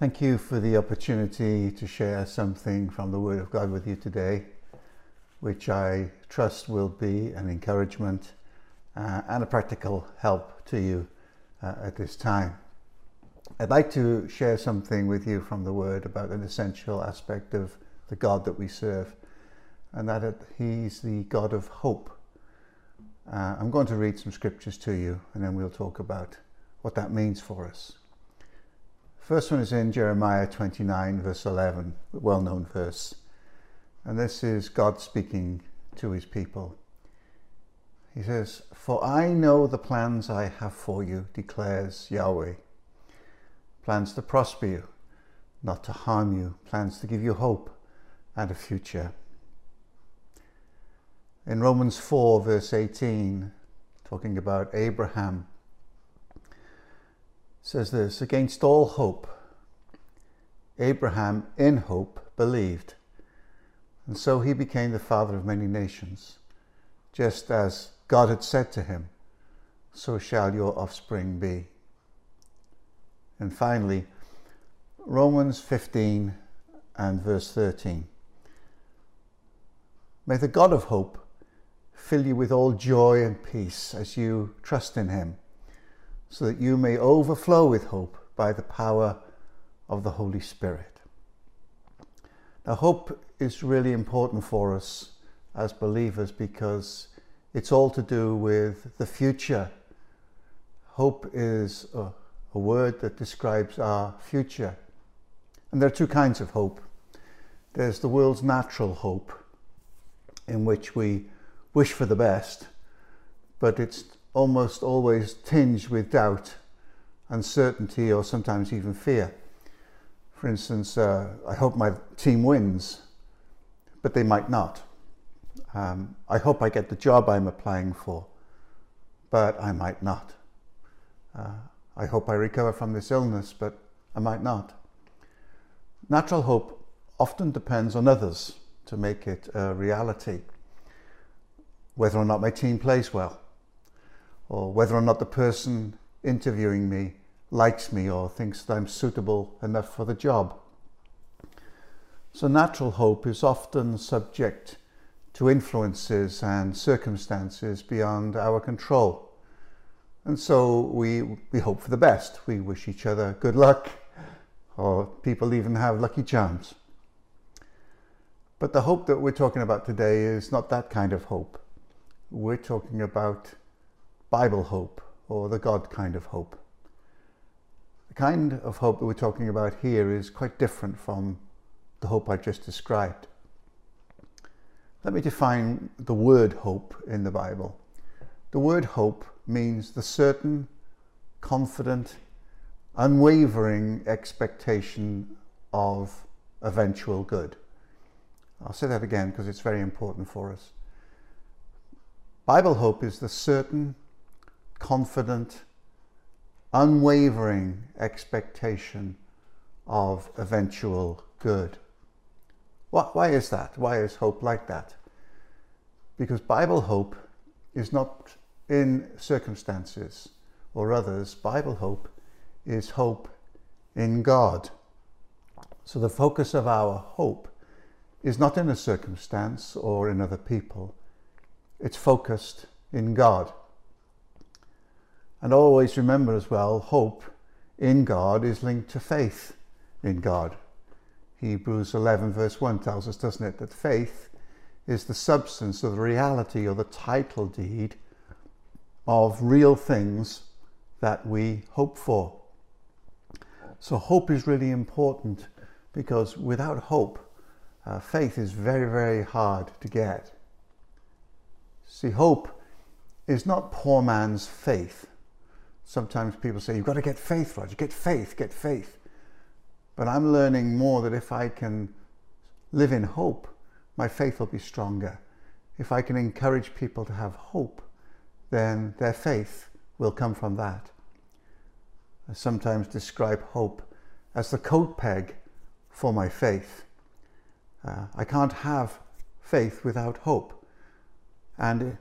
Thank you for the opportunity to share something from the Word of God with you today, which I trust will be an encouragement uh, and a practical help to you uh, at this time. I'd like to share something with you from the Word about an essential aspect of the God that we serve, and that He's the God of hope. Uh, I'm going to read some scriptures to you, and then we'll talk about what that means for us. First one is in Jeremiah 29, verse 11, a well known verse. And this is God speaking to his people. He says, For I know the plans I have for you, declares Yahweh. Plans to prosper you, not to harm you, plans to give you hope and a future. In Romans 4, verse 18, talking about Abraham, says this Against all hope, Abraham in hope believed, and so he became the father of many nations. Just as God had said to him, so shall your offspring be. And finally, Romans 15 and verse 13. May the God of hope fill you with all joy and peace as you trust in him so that you may overflow with hope by the power of the Holy Spirit. Now, hope is really important for us as believers because it's all to do with the future. Hope is a, a word that describes our future. And there are two kinds of hope. There's the world's natural hope, in which we wish for the best, but it's almost always tinged with doubt, uncertainty, or sometimes even fear. For instance, uh, I hope my team wins, but they might not. Um, I hope I get the job I'm applying for, but I might not. Uh, I hope I recover from this illness, but I might not. Natural hope often depends on others to make it a reality. Whether or not my team plays well, or whether or not the person interviewing me likes me or thinks that I'm suitable enough for the job. So, natural hope is often subject to influences and circumstances beyond our control. And so we, we hope for the best. We wish each other good luck, or people even have lucky charms. But the hope that we're talking about today is not that kind of hope. We're talking about Bible hope or the God kind of hope. The kind of hope that we're talking about here is quite different from the hope I just described. Let me define the word hope in the Bible. The word hope means the certain, confident, unwavering expectation of eventual good. I'll say that again because it's very important for us. Bible hope is the certain, confident, unwavering expectation of eventual good. Why is that? Why is hope like that? Because Bible hope is not in circumstances or others. Bible hope is hope in God. So the focus of our hope is not in a circumstance or in other people. It's focused in God. And always remember as well, hope in God is linked to faith in God. Hebrews 11, verse 1 tells us, doesn't it, that faith is the substance of the reality or the title deed of real things that we hope for. So, hope is really important because without hope, uh, faith is very, very hard to get. See, hope is not poor man's faith sometimes people say, you've got to get faith, Roger, get faith, get faith. But I'm learning more that if I can live in hope, my faith will be stronger. If I can encourage people to have hope, then their faith will come from that. I sometimes describe hope as the coat peg for my faith. Uh, I can't have faith without hope. And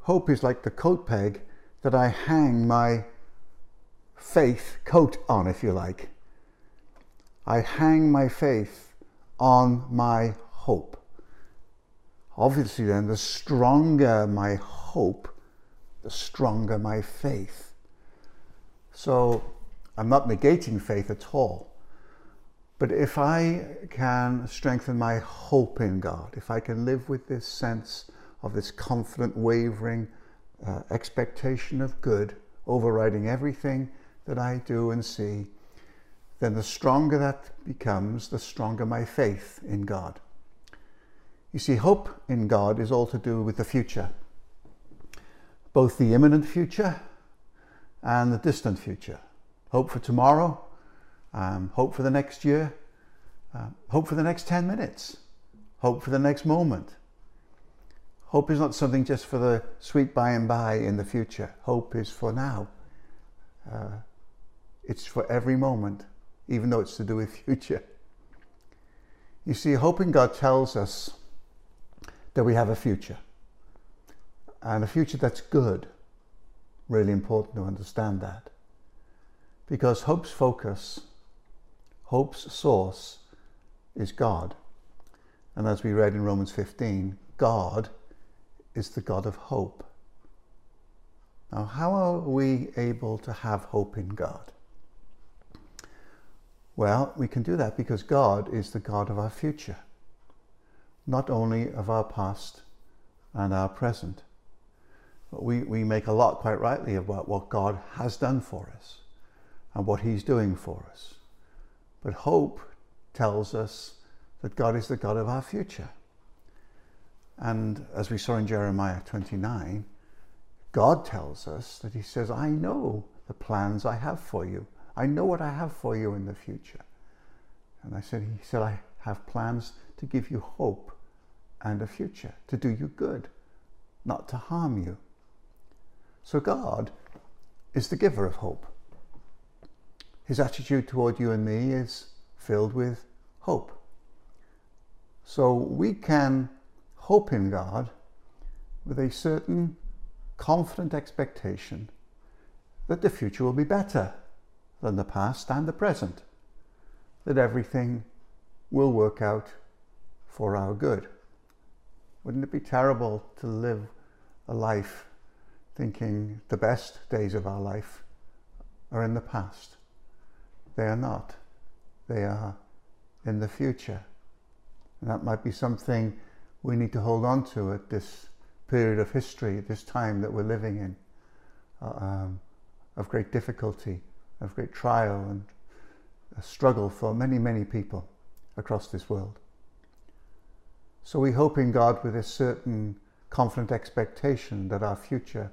hope is like the coat peg that I hang my faith coat on, if you like. I hang my faith on my hope. Obviously, then, the stronger my hope, the stronger my faith. So, I'm not negating faith at all. But if I can strengthen my hope in God, if I can live with this sense of this confident, wavering uh, expectation of good overriding everything that I do and see, then the stronger that becomes, the stronger my faith in God. You see, hope in God is all to do with the future, both the imminent future and the distant future. Hope for tomorrow, um, hope for the next year, uh, hope for the next 10 minutes, hope for the next moment. Hope is not something just for the sweet by and by in the future. Hope is for now. Uh, it's for every moment, even though it's to do with future. You see, hope in God tells us that we have a future. And a future that's good. Really important to understand that. Because hope's focus, hope's source is God. And as we read in Romans 15, God is the God of hope. Now, how are we able to have hope in God? Well, we can do that because God is the God of our future, not only of our past and our present. But we, we make a lot, quite rightly, about what God has done for us and what He's doing for us. But hope tells us that God is the God of our future. And as we saw in Jeremiah 29, God tells us that He says, I know the plans I have for you. I know what I have for you in the future. And I said, He said, I have plans to give you hope and a future, to do you good, not to harm you. So God is the giver of hope. His attitude toward you and me is filled with hope. So we can hope in God with a certain confident expectation that the future will be better than the past and the present, that everything will work out for our good. Wouldn't it be terrible to live a life thinking the best days of our life are in the past? They are not. They are in the future. And that might be something we need to hold on to at this period of history, this time that we're living in, uh, um, of great difficulty, of great trial and a struggle for many, many people across this world. So we hope in God with a certain confident expectation that our future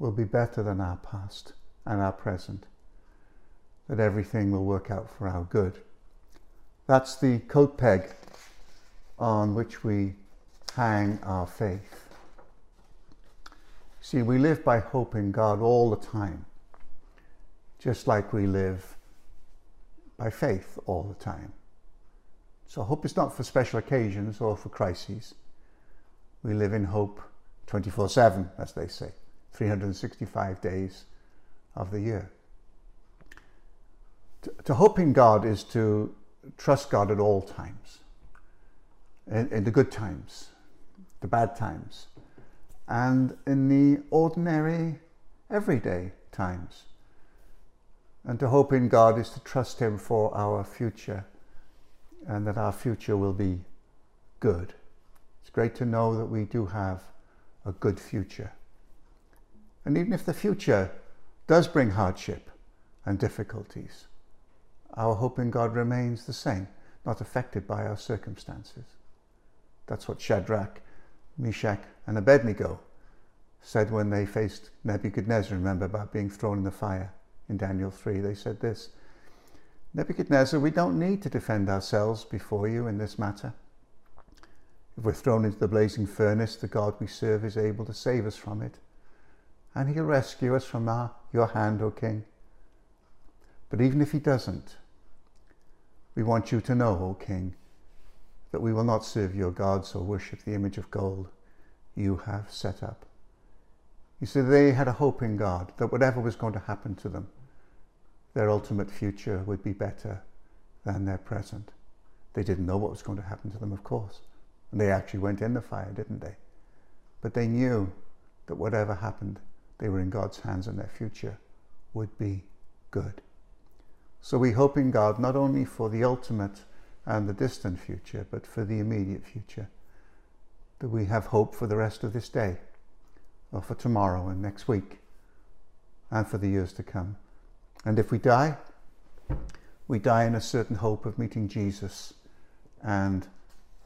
will be better than our past and our present, that everything will work out for our good. That's the coat peg on which we hang our faith. See, we live by hope in God all the time, just like we live by faith all the time. So hope is not for special occasions or for crises. We live in hope 24 7, as they say, 365 days of the year. To, to hope in God is to trust God at all times, in, in the good times the bad times, and in the ordinary, everyday times. And to hope in God is to trust Him for our future and that our future will be good. It's great to know that we do have a good future. And even if the future does bring hardship and difficulties, our hope in God remains the same, not affected by our circumstances. That's what Shadrach Meshach, and Abednego said when they faced Nebuchadnezzar, remember about being thrown in the fire in Daniel 3, they said this Nebuchadnezzar, we don't need to defend ourselves before you in this matter. If we're thrown into the blazing furnace, the God we serve is able to save us from it, and he'll rescue us from our, your hand, O king. But even if he doesn't, we want you to know, O king, that we will not serve your gods or worship the image of gold you have set up. You see, they had a hope in God that whatever was going to happen to them, their ultimate future would be better than their present. They didn't know what was going to happen to them, of course. And they actually went in the fire, didn't they? But they knew that whatever happened, they were in God's hands and their future would be good. So we hope in God not only for the ultimate and the distant future, but for the immediate future. That we have hope for the rest of this day, or for tomorrow and next week, and for the years to come. And if we die, we die in a certain hope of meeting Jesus and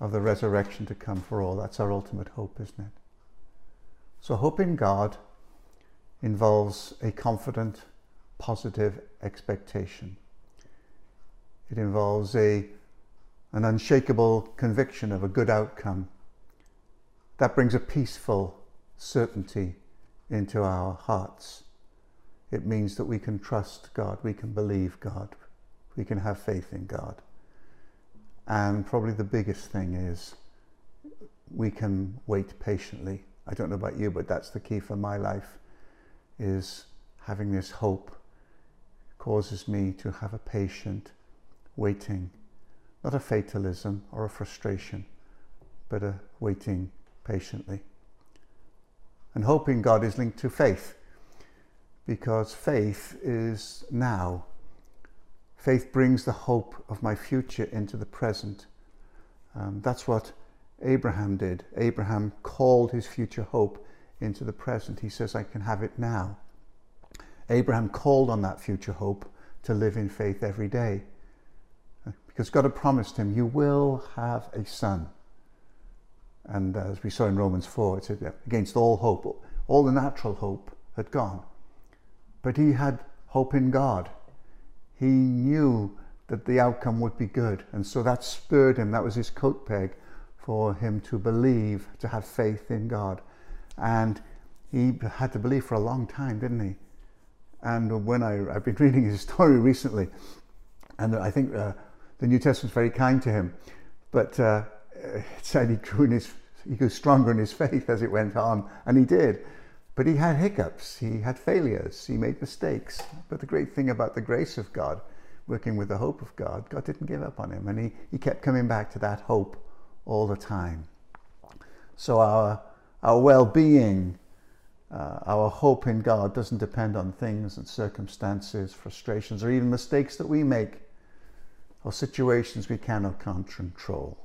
of the resurrection to come for all. That's our ultimate hope, isn't it? So, hope in God involves a confident, positive expectation. It involves a, an unshakable conviction of a good outcome. That brings a peaceful certainty into our hearts. It means that we can trust God, we can believe God, we can have faith in God. And probably the biggest thing is we can wait patiently. I don't know about you, but that's the key for my life is having this hope causes me to have a patient waiting, not a fatalism or a frustration, but a waiting patiently. And hoping God is linked to faith because faith is now Faith brings the hope of my future into the present. Um, that's what Abraham did. Abraham called his future hope into the present. He says, I can have it now. Abraham called on that future hope to live in faith every day. Because God had promised him, You will have a son. And as we saw in Romans 4, it said, Against all hope, all the natural hope had gone. But he had hope in God he knew that the outcome would be good. And so that spurred him, that was his coat peg for him to believe, to have faith in God. And he had to believe for a long time, didn't he? And when I, I've been reading his story recently, and I think uh, the New Testament's very kind to him, but uh, it said he grew in his, he grew stronger in his faith as it went on, and he did. But he had hiccups, he had failures, he made mistakes. But the great thing about the grace of God, working with the hope of God, God didn't give up on him and he, he kept coming back to that hope all the time. So our, our well being, uh, our hope in God doesn't depend on things and circumstances, frustrations, or even mistakes that we make or situations we cannot control.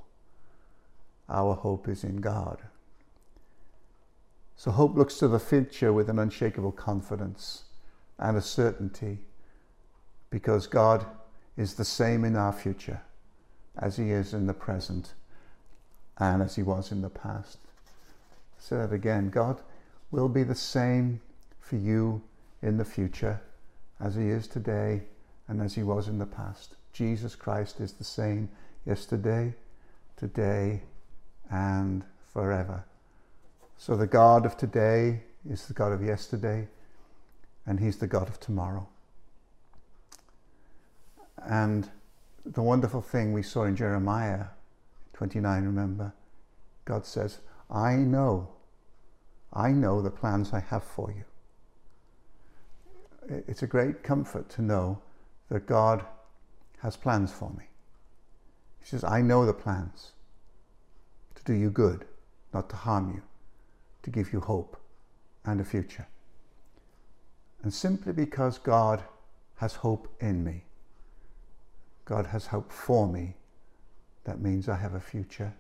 Our hope is in God. So hope looks to the future with an unshakable confidence and a certainty because God is the same in our future as he is in the present and as he was in the past. Say that again. God will be the same for you in the future as he is today and as he was in the past. Jesus Christ is the same yesterday, today, and forever. So the God of today is the God of yesterday, and He's the God of tomorrow. And the wonderful thing we saw in Jeremiah 29, remember, God says, I know, I know the plans I have for you. It's a great comfort to know that God has plans for me. He says, I know the plans to do you good, not to harm you to give you hope and a future. And simply because God has hope in me, God has hope for me, that means I have a future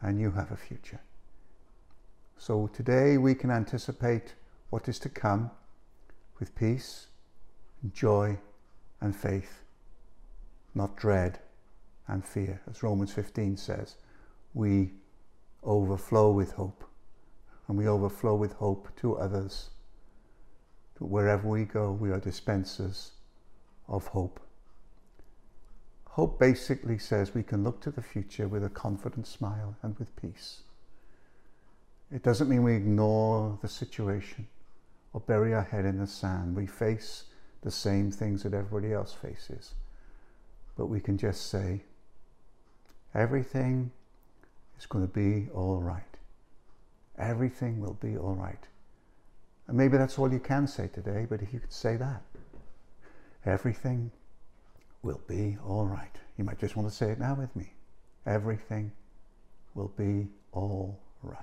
and you have a future. So today we can anticipate what is to come with peace, joy, and faith, not dread and fear. As Romans 15 says, we overflow with hope and we overflow with hope to others. Wherever we go, we are dispensers of hope. Hope basically says we can look to the future with a confident smile and with peace. It doesn't mean we ignore the situation or bury our head in the sand. We face the same things that everybody else faces. But we can just say, everything is going to be all right. Everything will be all right. And maybe that's all you can say today, but if you could say that, everything will be all right. You might just want to say it now with me. Everything will be all right.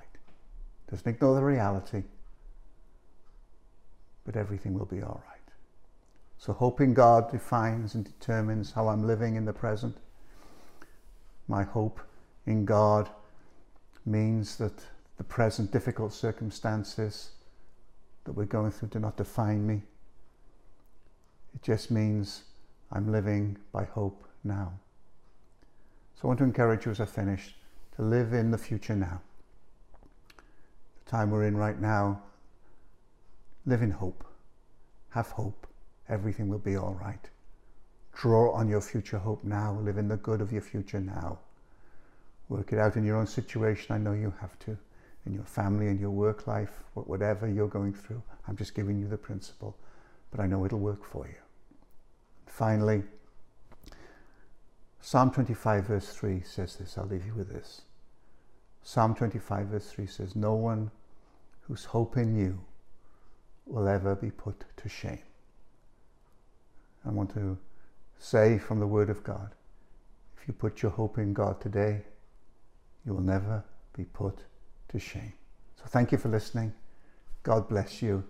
Doesn't ignore the reality, but everything will be all right. So, hoping God defines and determines how I'm living in the present. My hope in God means that the present difficult circumstances that we're going through do not define me. It just means I'm living by hope now. So I want to encourage you as I finish to live in the future now. The time we're in right now, live in hope. Have hope. Everything will be all right. Draw on your future hope now. Live in the good of your future now. Work it out in your own situation. I know you have to. In your family, in your work life, whatever you're going through. I'm just giving you the principle, but I know it'll work for you. Finally, Psalm 25, verse 3 says this. I'll leave you with this. Psalm 25, verse 3 says, No one whose hope in you will ever be put to shame. I want to say from the Word of God if you put your hope in God today, you will never be put to shame. So thank you for listening. God bless you.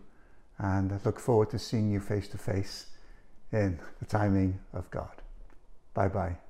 And I look forward to seeing you face to face in the timing of God. Bye bye.